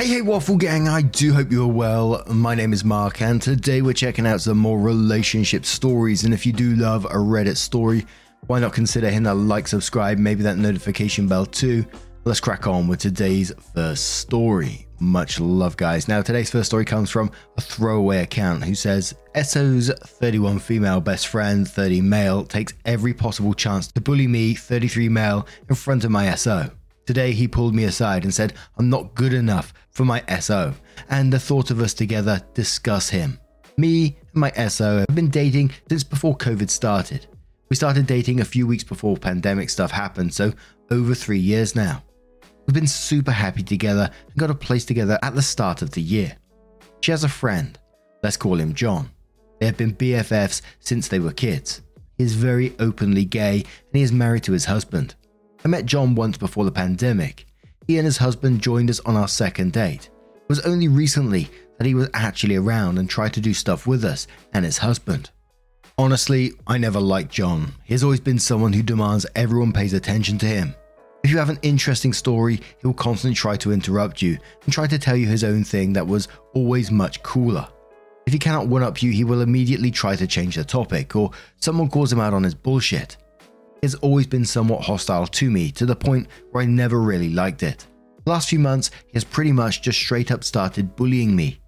Hey, hey, Waffle Gang, I do hope you're well. My name is Mark, and today we're checking out some more relationship stories. And if you do love a Reddit story, why not consider hitting that like, subscribe, maybe that notification bell too? Let's crack on with today's first story. Much love, guys. Now, today's first story comes from a throwaway account who says SO's 31 female best friend, 30 male, takes every possible chance to bully me, 33 male, in front of my SO. Today, he pulled me aside and said, I'm not good enough for my SO, and the thought of us together discuss him. Me and my SO have been dating since before COVID started. We started dating a few weeks before pandemic stuff happened, so over three years now. We've been super happy together and got a place together at the start of the year. She has a friend, let's call him John. They have been BFFs since they were kids. He is very openly gay and he is married to his husband. I met John once before the pandemic. He and his husband joined us on our second date. It was only recently that he was actually around and tried to do stuff with us and his husband. Honestly, I never liked John. He has always been someone who demands everyone pays attention to him. If you have an interesting story, he will constantly try to interrupt you and try to tell you his own thing that was always much cooler. If he cannot one up you, he will immediately try to change the topic, or someone calls him out on his bullshit has always been somewhat hostile to me to the point where I never really liked it. The last few months, he has pretty much just straight up started bullying me,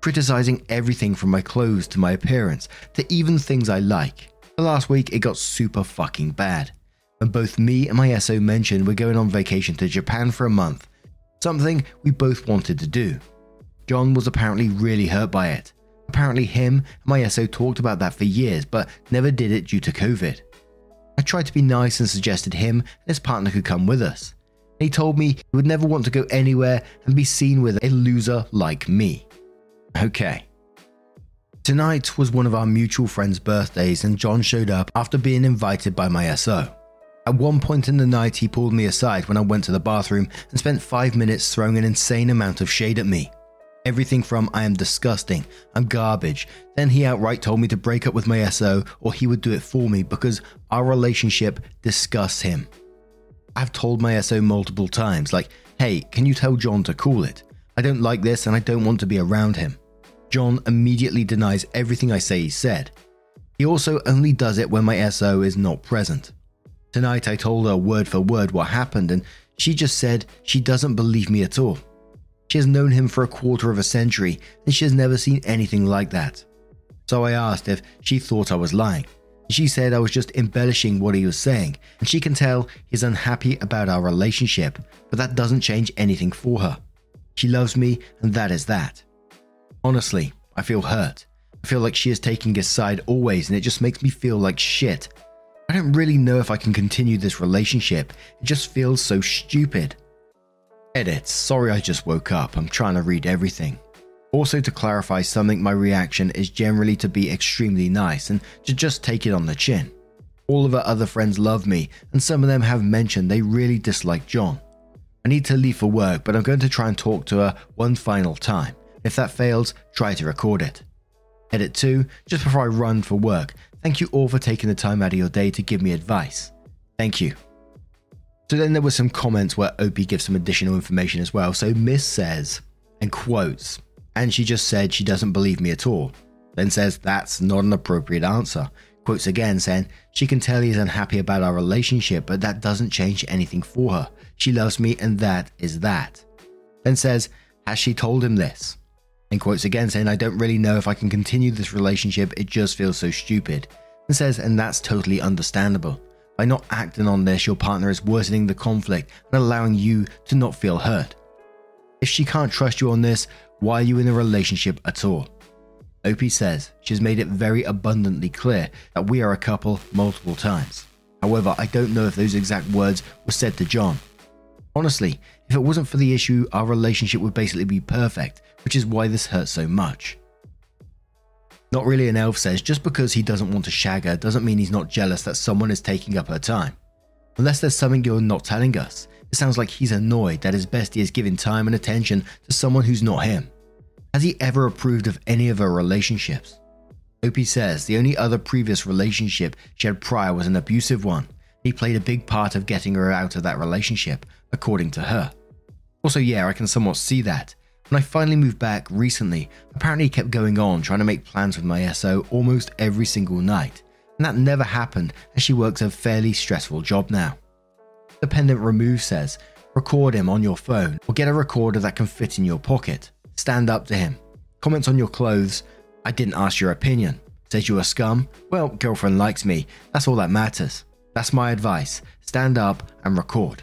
criticizing everything from my clothes to my appearance to even things I like. The last week, it got super fucking bad. When both me and my SO mentioned we're going on vacation to Japan for a month, something we both wanted to do. John was apparently really hurt by it. Apparently, him and my SO talked about that for years, but never did it due to COVID. I tried to be nice and suggested him and his partner could come with us. He told me he would never want to go anywhere and be seen with a loser like me. Okay. Tonight was one of our mutual friends' birthdays, and John showed up after being invited by my SO. At one point in the night, he pulled me aside when I went to the bathroom and spent five minutes throwing an insane amount of shade at me. Everything from I am disgusting, I'm garbage. Then he outright told me to break up with my SO or he would do it for me because our relationship disgusts him. I've told my SO multiple times, like, hey, can you tell John to cool it? I don't like this and I don't want to be around him. John immediately denies everything I say he said. He also only does it when my SO is not present. Tonight I told her word for word what happened and she just said she doesn't believe me at all. She has known him for a quarter of a century and she has never seen anything like that. So I asked if she thought I was lying. She said I was just embellishing what he was saying, and she can tell he's unhappy about our relationship, but that doesn't change anything for her. She loves me, and that is that. Honestly, I feel hurt. I feel like she is taking his side always, and it just makes me feel like shit. I don't really know if I can continue this relationship, it just feels so stupid. Edit, sorry I just woke up, I'm trying to read everything. Also, to clarify something, my reaction is generally to be extremely nice and to just take it on the chin. All of her other friends love me, and some of them have mentioned they really dislike John. I need to leave for work, but I'm going to try and talk to her one final time. If that fails, try to record it. Edit 2, just before I run for work, thank you all for taking the time out of your day to give me advice. Thank you. So then there were some comments where Opie gives some additional information as well. So Miss says, and quotes, and she just said she doesn't believe me at all. Then says that's not an appropriate answer. Quotes again saying, she can tell he's unhappy about our relationship, but that doesn't change anything for her. She loves me and that is that. Then says, has she told him this? And quotes again saying, I don't really know if I can continue this relationship, it just feels so stupid. And says, and that's totally understandable. By not acting on this, your partner is worsening the conflict and allowing you to not feel hurt. If she can't trust you on this, why are you in a relationship at all? Opie says she has made it very abundantly clear that we are a couple multiple times. However, I don't know if those exact words were said to John. Honestly, if it wasn't for the issue, our relationship would basically be perfect, which is why this hurts so much. Not really an elf says just because he doesn't want to shag her doesn't mean he's not jealous that someone is taking up her time. Unless there's something you're not telling us, it sounds like he's annoyed that his bestie is giving time and attention to someone who's not him. Has he ever approved of any of her relationships? Opie says the only other previous relationship she had prior was an abusive one. He played a big part of getting her out of that relationship, according to her. Also, yeah, I can somewhat see that. When I finally moved back recently, apparently he kept going on trying to make plans with my SO almost every single night, and that never happened as she works a fairly stressful job now. Dependent Remove says, record him on your phone or get a recorder that can fit in your pocket. Stand up to him. Comments on your clothes. I didn't ask your opinion. Says you're a scum? Well, girlfriend likes me. That's all that matters. That's my advice. Stand up and record.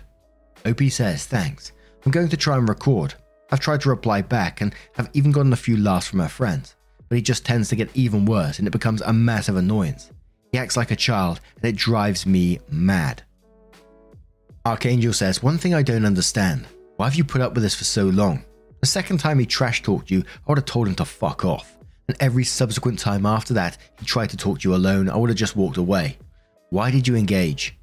OP says, thanks. I'm going to try and record. I've tried to reply back and have even gotten a few laughs from her friends, but he just tends to get even worse and it becomes a massive annoyance. He acts like a child and it drives me mad. Archangel says, One thing I don't understand. Why have you put up with this for so long? The second time he trash talked you, I would have told him to fuck off. And every subsequent time after that, he tried to talk to you alone, I would have just walked away. Why did you engage?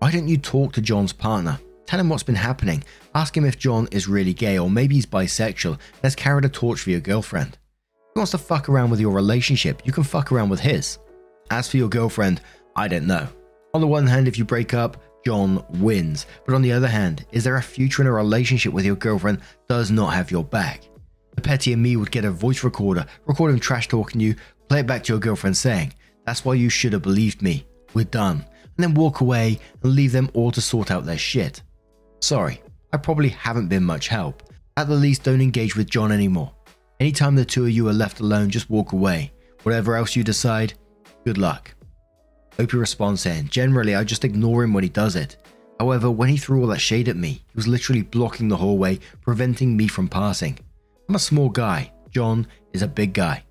Why don't you talk to John's partner? Tell him what's been happening. Ask him if John is really gay or maybe he's bisexual and has carried a torch for your girlfriend. If he wants to fuck around with your relationship, you can fuck around with his. As for your girlfriend, I don't know. On the one hand, if you break up, John wins. But on the other hand, is there a future in a relationship with your girlfriend does not have your back? The petty and me would get a voice recorder, record him trash talking you, play it back to your girlfriend saying, That's why you should have believed me. We're done. And then walk away and leave them all to sort out their shit. Sorry, I probably haven't been much help. At the least, don't engage with John anymore. Anytime the two of you are left alone, just walk away. Whatever else you decide, good luck. Opie responds saying, Generally, I just ignore him when he does it. However, when he threw all that shade at me, he was literally blocking the hallway, preventing me from passing. I'm a small guy. John is a big guy.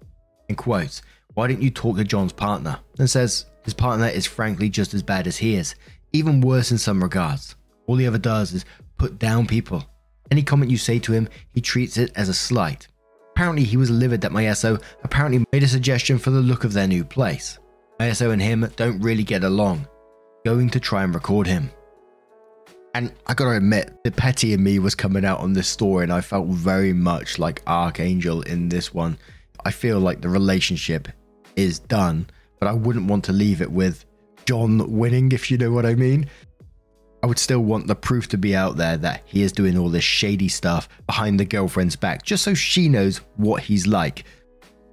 In quotes, why didn't you talk to John's partner? And says his partner is frankly just as bad as he is, even worse in some regards. All he ever does is put down people. Any comment you say to him, he treats it as a slight. Apparently, he was livid that my SO apparently made a suggestion for the look of their new place. My SO and him don't really get along. Going to try and record him. And I gotta admit, the petty in me was coming out on this story, and I felt very much like Archangel in this one. I feel like the relationship is done, but I wouldn't want to leave it with John winning, if you know what I mean. I would still want the proof to be out there that he is doing all this shady stuff behind the girlfriend's back, just so she knows what he's like.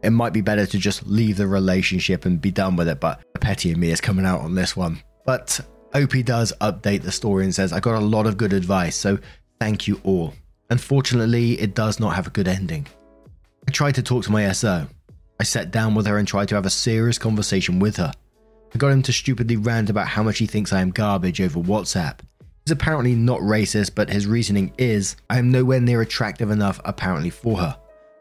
It might be better to just leave the relationship and be done with it, but Petty and me is coming out on this one. But OP does update the story and says, I got a lot of good advice, so thank you all. Unfortunately, it does not have a good ending. I tried to talk to my SO. I sat down with her and tried to have a serious conversation with her. I got him to stupidly rant about how much he thinks I am garbage over WhatsApp. He's apparently not racist, but his reasoning is I am nowhere near attractive enough apparently for her.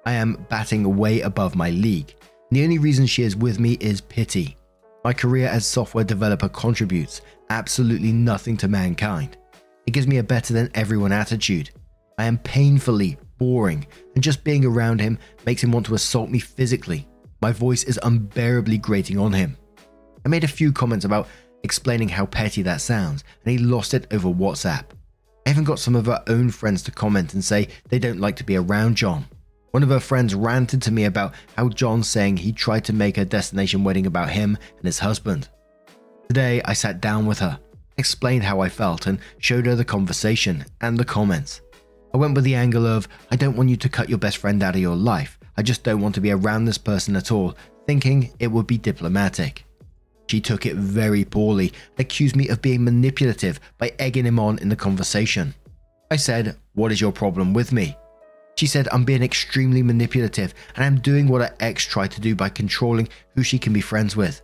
I am batting way above my league. The only reason she is with me is pity. My career as software developer contributes absolutely nothing to mankind. It gives me a better than everyone attitude. I am painfully boring, and just being around him makes him want to assault me physically. My voice is unbearably grating on him. I made a few comments about explaining how petty that sounds, and he lost it over WhatsApp. I even got some of her own friends to comment and say they don't like to be around John. One of her friends ranted to me about how John's saying he tried to make a destination wedding about him and his husband. Today, I sat down with her, explained how I felt, and showed her the conversation and the comments. I went with the angle of, I don't want you to cut your best friend out of your life, I just don't want to be around this person at all, thinking it would be diplomatic. She took it very poorly accused me of being manipulative by egging him on in the conversation. I said, What is your problem with me? She said, I'm being extremely manipulative and I'm doing what her ex tried to do by controlling who she can be friends with.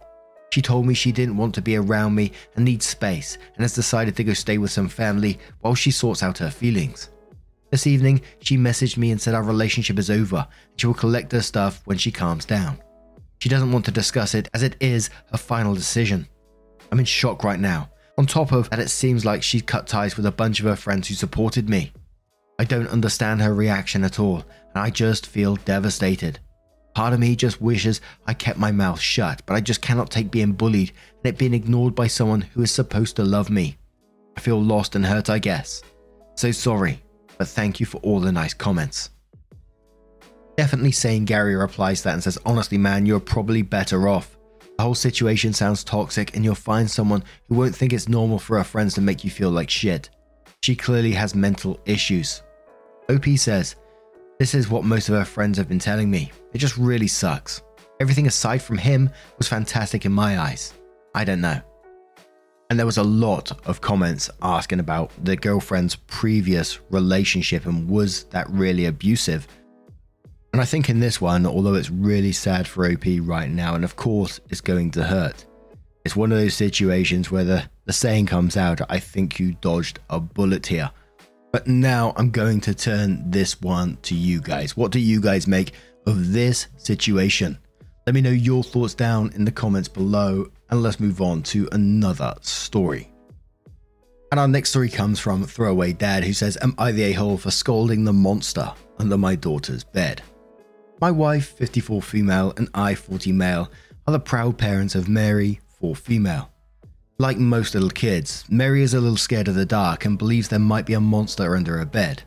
She told me she didn't want to be around me and needs space and has decided to go stay with some family while she sorts out her feelings. This evening, she messaged me and said our relationship is over and she will collect her stuff when she calms down. She doesn't want to discuss it as it is her final decision. I'm in shock right now. On top of that, it seems like she cut ties with a bunch of her friends who supported me. I don't understand her reaction at all, and I just feel devastated. Part of me just wishes I kept my mouth shut, but I just cannot take being bullied and it being ignored by someone who is supposed to love me. I feel lost and hurt, I guess. So sorry, but thank you for all the nice comments. Definitely saying Gary replies that and says, Honestly, man, you're probably better off. The whole situation sounds toxic, and you'll find someone who won't think it's normal for her friends to make you feel like shit. She clearly has mental issues. OP says, This is what most of her friends have been telling me. It just really sucks. Everything aside from him was fantastic in my eyes. I don't know. And there was a lot of comments asking about the girlfriend's previous relationship and was that really abusive? And I think in this one, although it's really sad for OP right now, and of course it's going to hurt, it's one of those situations where the, the saying comes out, I think you dodged a bullet here. But now I'm going to turn this one to you guys. What do you guys make of this situation? Let me know your thoughts down in the comments below, and let's move on to another story. And our next story comes from Throwaway Dad, who says, Am I the a hole for scolding the monster under my daughter's bed? My wife, 54 female, and I, 40 male, are the proud parents of Mary, 4 female. Like most little kids, Mary is a little scared of the dark and believes there might be a monster under her bed.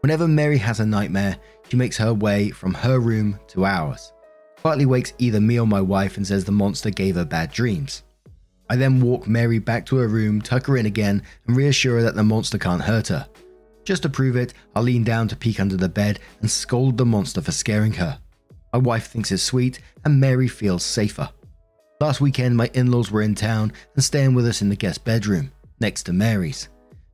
Whenever Mary has a nightmare, she makes her way from her room to ours. Bartley wakes either me or my wife and says the monster gave her bad dreams. I then walk Mary back to her room, tuck her in again, and reassure her that the monster can't hurt her. Just to prove it, I lean down to peek under the bed and scold the monster for scaring her. My wife thinks it's sweet, and Mary feels safer. Last weekend, my in laws were in town and staying with us in the guest bedroom, next to Mary's.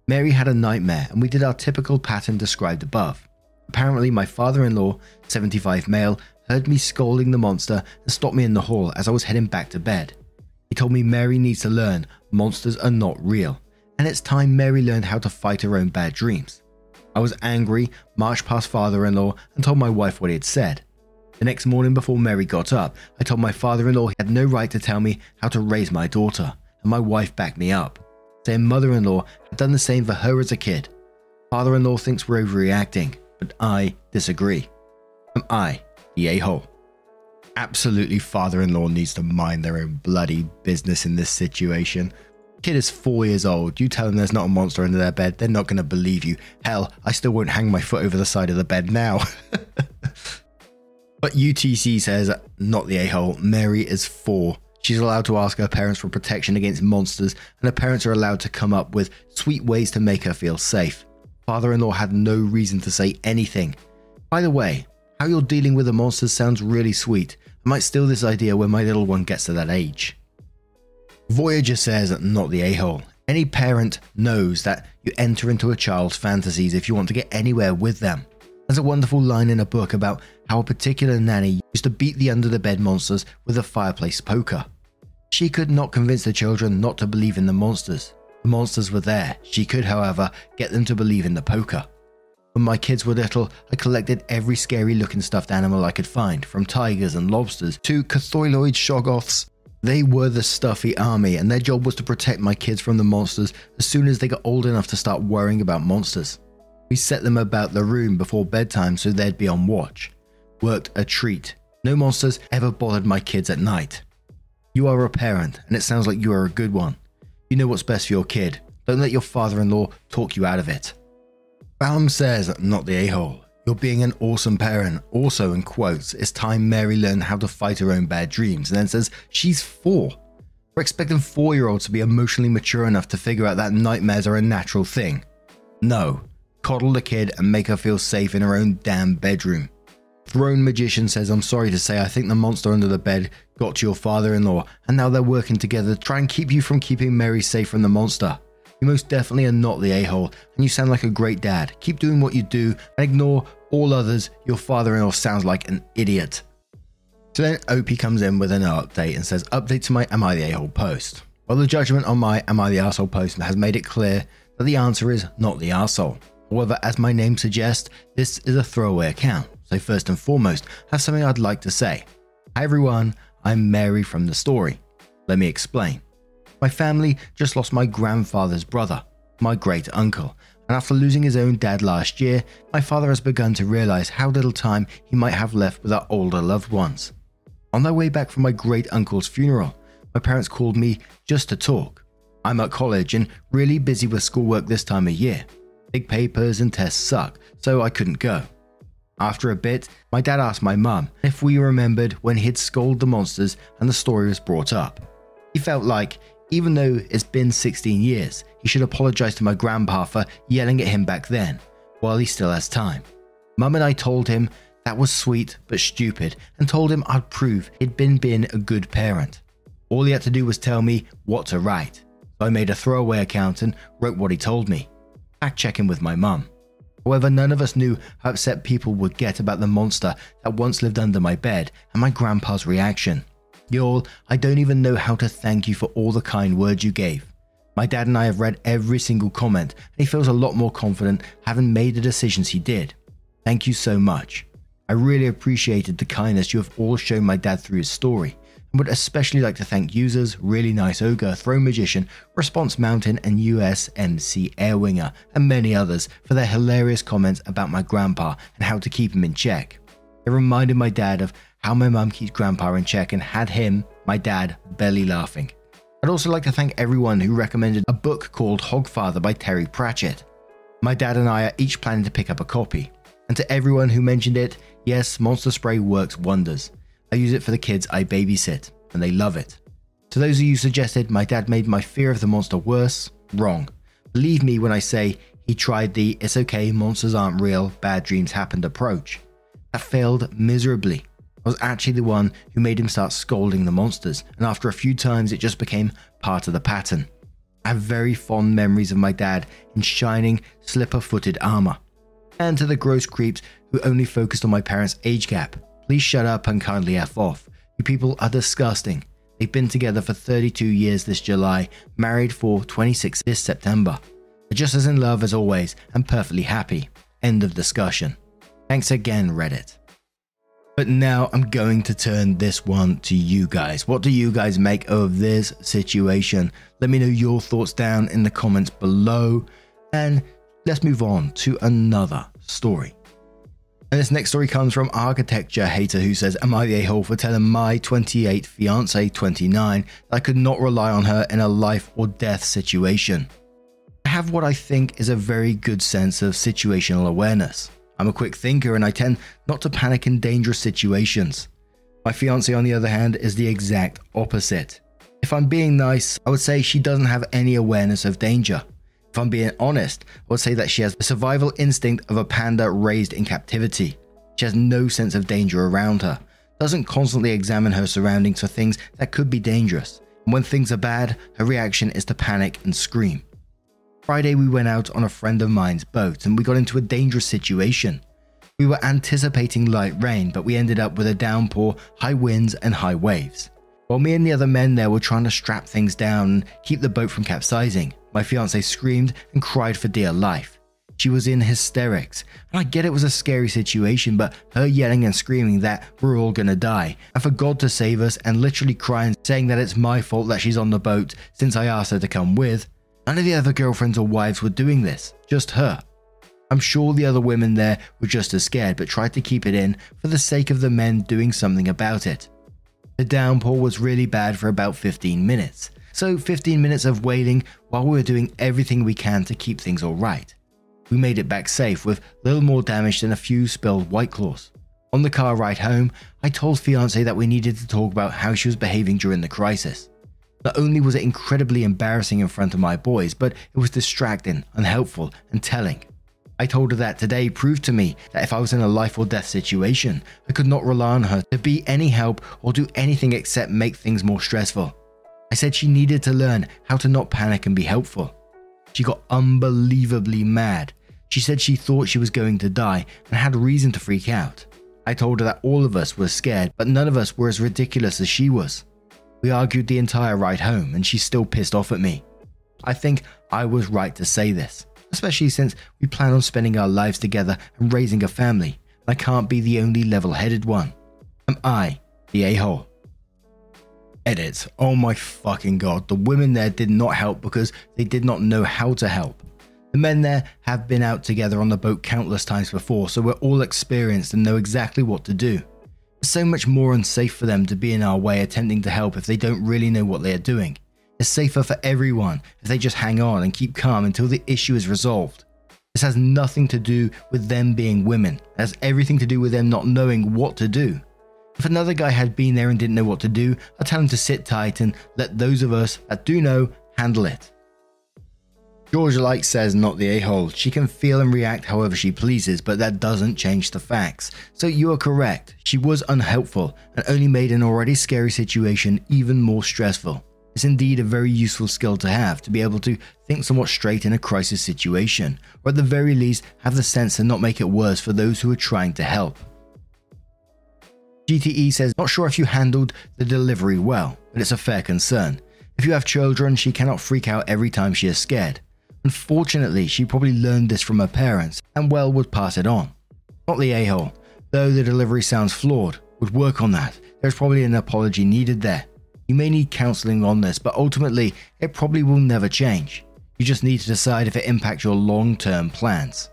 Mary had a nightmare, and we did our typical pattern described above. Apparently, my father in law, 75 male, heard me scolding the monster and stopped me in the hall as I was heading back to bed. He told me Mary needs to learn monsters are not real, and it's time Mary learned how to fight her own bad dreams. I was angry, marched past father in law, and told my wife what he had said. The next morning, before Mary got up, I told my father in law he had no right to tell me how to raise my daughter, and my wife backed me up, saying mother in law had done the same for her as a kid. Father in law thinks we're overreacting, but I disagree. Am I the a hole. Absolutely, father in law needs to mind their own bloody business in this situation. Kid is four years old. You tell them there's not a monster under their bed, they're not going to believe you. Hell, I still won't hang my foot over the side of the bed now. but UTC says, not the a hole. Mary is four. She's allowed to ask her parents for protection against monsters, and her parents are allowed to come up with sweet ways to make her feel safe. Father in law had no reason to say anything. By the way, how you're dealing with the monsters sounds really sweet. I might steal this idea when my little one gets to that age. Voyager says, not the a hole. Any parent knows that you enter into a child's fantasies if you want to get anywhere with them. There's a wonderful line in a book about how a particular nanny used to beat the under the bed monsters with a fireplace poker. She could not convince the children not to believe in the monsters. The monsters were there. She could, however, get them to believe in the poker. When my kids were little, I collected every scary looking stuffed animal I could find, from tigers and lobsters to Cthulhuoid shoggoths. They were the stuffy army, and their job was to protect my kids from the monsters as soon as they got old enough to start worrying about monsters. We set them about the room before bedtime so they'd be on watch. Worked a treat. No monsters ever bothered my kids at night. You are a parent, and it sounds like you are a good one. You know what's best for your kid. Don't let your father in law talk you out of it. Baum says, not the a hole. You're being an awesome parent. Also, in quotes, it's time Mary learned how to fight her own bad dreams, and then says she's four. We're expecting four year olds to be emotionally mature enough to figure out that nightmares are a natural thing. No. Coddle the kid and make her feel safe in her own damn bedroom. Throne Magician says, I'm sorry to say, I think the monster under the bed got to your father in law, and now they're working together to try and keep you from keeping Mary safe from the monster. You most definitely are not the a hole, and you sound like a great dad. Keep doing what you do and ignore all others. Your father in law sounds like an idiot. So then Opie comes in with an update and says, Update to my Am I the a hole post. Well, the judgment on my Am I the asshole post has made it clear that the answer is not the asshole. However, as my name suggests, this is a throwaway account. So, first and foremost, I have something I'd like to say. Hi everyone, I'm Mary from the story. Let me explain. My family just lost my grandfather's brother, my great uncle, and after losing his own dad last year, my father has begun to realize how little time he might have left with our older loved ones. On their way back from my great uncle's funeral, my parents called me just to talk. I'm at college and really busy with schoolwork this time of year. Big papers and tests suck, so I couldn't go. After a bit, my dad asked my mum if we remembered when he'd scolded the monsters and the story was brought up. He felt like even though it's been 16 years, he should apologize to my grandpa for yelling at him back then, while he still has time. Mum and I told him that was sweet but stupid and told him I'd prove he'd been being a good parent. All he had to do was tell me what to write. So I made a throwaway account and wrote what he told me, fact checking with my mum. However, none of us knew how upset people would get about the monster that once lived under my bed and my grandpa's reaction. Y'all, I don't even know how to thank you for all the kind words you gave. My dad and I have read every single comment, and he feels a lot more confident having made the decisions he did. Thank you so much. I really appreciated the kindness you have all shown my dad through his story, and would especially like to thank users Really Nice Ogre, Throw Magician, Response Mountain, and USMC Airwinger, and many others for their hilarious comments about my grandpa and how to keep him in check. It reminded my dad of how my mum keeps grandpa in check and had him, my dad, belly laughing. I'd also like to thank everyone who recommended a book called Hogfather by Terry Pratchett. My dad and I are each planning to pick up a copy. And to everyone who mentioned it, yes, Monster Spray works wonders. I use it for the kids I babysit, and they love it. To those of you suggested my dad made my fear of the monster worse, wrong. Believe me when I say he tried the it's okay, monsters aren't real, bad dreams happened approach. That failed miserably. I was actually the one who made him start scolding the monsters, and after a few times, it just became part of the pattern. I have very fond memories of my dad in shining, slipper footed armor. And to the gross creeps who only focused on my parents' age gap, please shut up and kindly F off. You people are disgusting. They've been together for 32 years this July, married for 26 this September. They're just as in love as always and perfectly happy. End of discussion. Thanks again, Reddit. But now I'm going to turn this one to you guys. What do you guys make of this situation? Let me know your thoughts down in the comments below. And let's move on to another story. And this next story comes from Architecture Hater, who says, Am I the a hole for telling my 28 fiance, 29, that I could not rely on her in a life or death situation? I have what I think is a very good sense of situational awareness. I'm a quick thinker and I tend not to panic in dangerous situations. My fiance, on the other hand, is the exact opposite. If I'm being nice, I would say she doesn't have any awareness of danger. If I'm being honest, I would say that she has the survival instinct of a panda raised in captivity. She has no sense of danger around her, doesn't constantly examine her surroundings for things that could be dangerous, and when things are bad, her reaction is to panic and scream. Friday, we went out on a friend of mine's boat and we got into a dangerous situation. We were anticipating light rain, but we ended up with a downpour, high winds, and high waves. While me and the other men there were trying to strap things down and keep the boat from capsizing, my fiance screamed and cried for dear life. She was in hysterics, and I get it was a scary situation, but her yelling and screaming that we're all gonna die, and for God to save us, and literally crying, saying that it's my fault that she's on the boat since I asked her to come with, None of the other girlfriends or wives were doing this, just her. I'm sure the other women there were just as scared but tried to keep it in for the sake of the men doing something about it. The downpour was really bad for about 15 minutes, so 15 minutes of waiting while we were doing everything we can to keep things alright. We made it back safe with little more damage than a few spilled white claws. On the car ride home, I told fiance that we needed to talk about how she was behaving during the crisis. Not only was it incredibly embarrassing in front of my boys, but it was distracting, unhelpful, and telling. I told her that today proved to me that if I was in a life or death situation, I could not rely on her to be any help or do anything except make things more stressful. I said she needed to learn how to not panic and be helpful. She got unbelievably mad. She said she thought she was going to die and had reason to freak out. I told her that all of us were scared, but none of us were as ridiculous as she was. We argued the entire ride home, and she's still pissed off at me. I think I was right to say this, especially since we plan on spending our lives together and raising a family. I can't be the only level headed one. Am I the a hole? Edit. Oh my fucking god, the women there did not help because they did not know how to help. The men there have been out together on the boat countless times before, so we're all experienced and know exactly what to do. So much more unsafe for them to be in our way attempting to help if they don't really know what they are doing. It's safer for everyone if they just hang on and keep calm until the issue is resolved. This has nothing to do with them being women, it has everything to do with them not knowing what to do. If another guy had been there and didn't know what to do, I'd tell him to sit tight and let those of us that do know handle it. Georgia Light says not the a-hole. She can feel and react however she pleases, but that doesn't change the facts. So you are correct. She was unhelpful and only made an already scary situation even more stressful. It's indeed a very useful skill to have to be able to think somewhat straight in a crisis situation, or at the very least have the sense to not make it worse for those who are trying to help. GTE says, Not sure if you handled the delivery well, but it's a fair concern. If you have children, she cannot freak out every time she is scared. Unfortunately, she probably learned this from her parents and well would pass it on. Not the a hole, though the delivery sounds flawed, would work on that. There's probably an apology needed there. You may need counseling on this, but ultimately, it probably will never change. You just need to decide if it impacts your long term plans.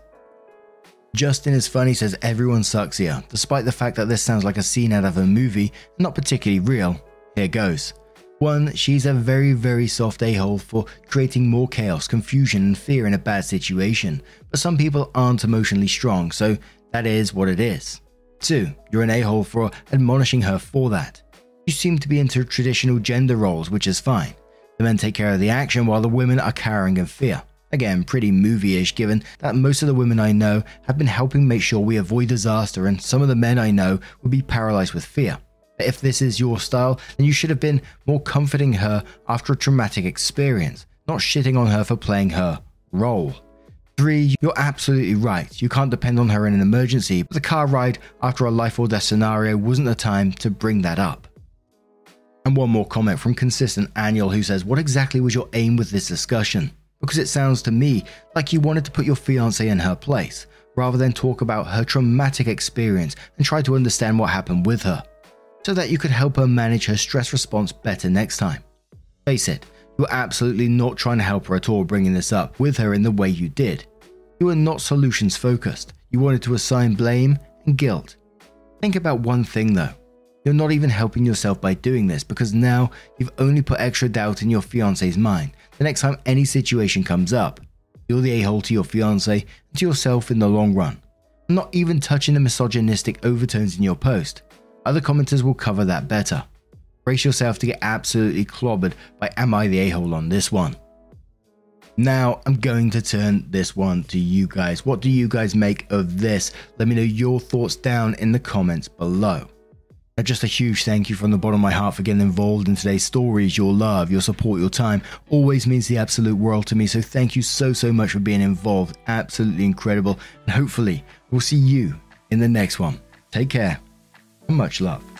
Justin is funny says everyone sucks here, despite the fact that this sounds like a scene out of a movie not particularly real. Here goes. 1. She's a very, very soft a hole for creating more chaos, confusion, and fear in a bad situation, but some people aren't emotionally strong, so that is what it is. 2. You're an a hole for admonishing her for that. You seem to be into traditional gender roles, which is fine. The men take care of the action while the women are cowering in fear. Again, pretty movie ish given that most of the women I know have been helping make sure we avoid disaster, and some of the men I know would be paralyzed with fear. If this is your style, then you should have been more comforting her after a traumatic experience, not shitting on her for playing her role. 3. You're absolutely right. You can't depend on her in an emergency, but the car ride after a life or death scenario wasn't the time to bring that up. And one more comment from Consistent Annual who says, What exactly was your aim with this discussion? Because it sounds to me like you wanted to put your fiance in her place, rather than talk about her traumatic experience and try to understand what happened with her so that you could help her manage her stress response better next time. Face it, you're absolutely not trying to help her at all bringing this up with her in the way you did. You are not solutions focused. You wanted to assign blame and guilt. Think about one thing though. You're not even helping yourself by doing this because now you've only put extra doubt in your fiance's mind. The next time any situation comes up, you're the a hole to your fiance and to yourself in the long run. I'm not even touching the misogynistic overtones in your post. Other commenters will cover that better. Brace yourself to get absolutely clobbered by Am I the A-hole on this one. Now, I'm going to turn this one to you guys. What do you guys make of this? Let me know your thoughts down in the comments below. Now, just a huge thank you from the bottom of my heart for getting involved in today's stories. Your love, your support, your time always means the absolute world to me. So, thank you so, so much for being involved. Absolutely incredible. And hopefully, we'll see you in the next one. Take care much love.